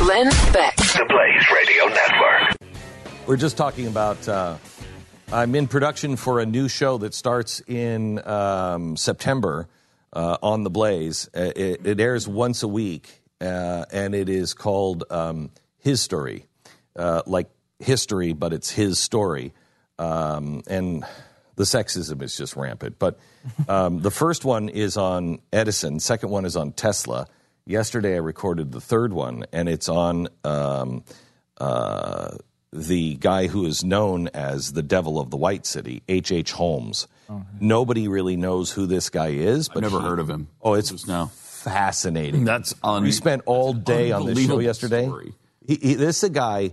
Glenn Beck. The Blaze Radio Network. We're just talking about. Uh, I'm in production for a new show that starts in um, September uh, on the Blaze. Uh, It, it airs once a week, uh, and it is called um, His Story, uh, like history, but it's his story. Um, and the sexism is just rampant. But um, the first one is on Edison. Second one is on Tesla. Yesterday, I recorded the third one, and it's on um, uh, the guy who is known as the devil of the White City, H. H. Holmes. Nobody really knows who this guy is. But I've never he- heard of him. Oh, it's Just now. fascinating. That's un- we spent all day on this show yesterday. He, he, this is a guy.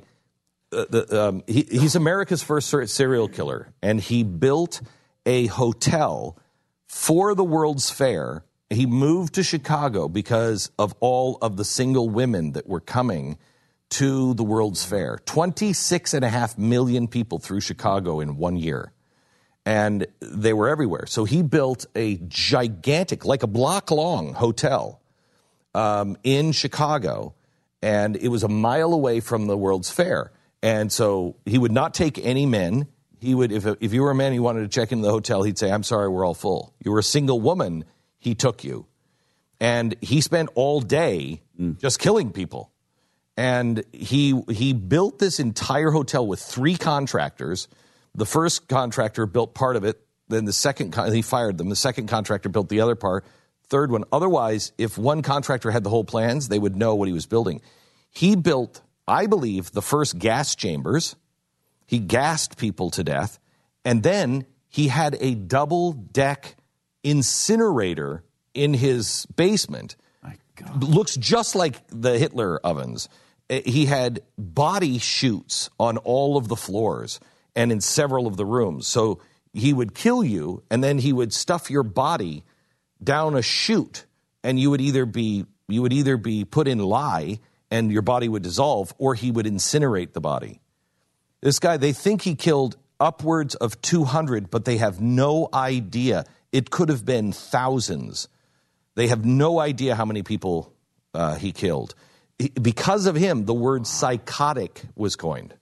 Uh, the, um, he, he's America's first ser- serial killer, and he built a hotel for the World's Fair. He moved to Chicago because of all of the single women that were coming to the World's Fair. 26 and a half million people through Chicago in one year and they were everywhere. So he built a gigantic, like a block long hotel um, in Chicago, and it was a mile away from the World's Fair. And so he would not take any men. He would, if, if you were a man, he wanted to check into the hotel, he'd say, I'm sorry, we're all full. You were a single woman, he took you. And he spent all day hmm. just killing people and he he built this entire hotel with three contractors. The first contractor built part of it. Then the second he fired them. The second contractor built the other part. Third one. Otherwise, if one contractor had the whole plans, they would know what he was building. He built, I believe, the first gas chambers. He gassed people to death, and then he had a double deck incinerator in his basement looks just like the Hitler ovens. Uh, He had body chutes on all of the floors and in several of the rooms. So he would kill you, and then he would stuff your body down a chute, and you would either be you would either be put in lye and your body would dissolve, or he would incinerate the body. This guy, they think he killed upwards of 200, but they have no idea. It could have been thousands. They have no idea how many people uh, he killed. He- because of him, the word psychotic was coined.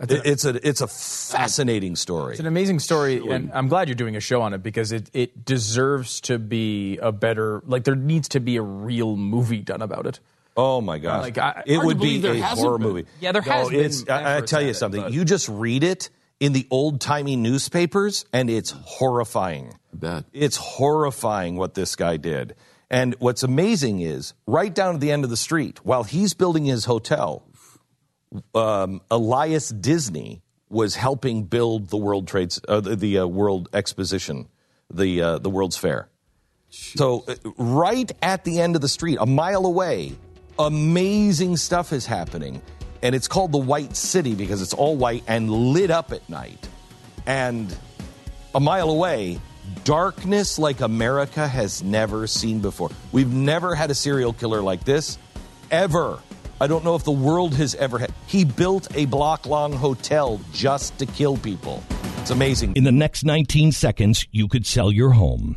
It- it's a it's a fascinating story. It's an amazing story, and I'm glad you're doing a show on it because it, it deserves to be a better like there needs to be a real movie done about it. Oh my gosh! Like, I- it would be a horror been. movie. Yeah, there No, has been I, I tell you it, something. but- You just read it in the old timey newspapers, and it's horrifying. bet. It's horrifying what this guy did. And what's amazing is right down at the end of the street, while he's building his hotel, um, Elias Disney was helping build the World Trades, uh, the, the uh, World Exposition, the uh, the World's Fair. So uh, right at the end of the street, a mile away, amazing stuff is happening, and it's called the White City because it's all white and lit up at night. And a mile away, darkness like America has never seen before. We've never had a serial killer like this, ever. I don't know if the world has ever had. He built a block long hotel just to kill people. It's amazing. In the next 19 seconds, you could sell your home.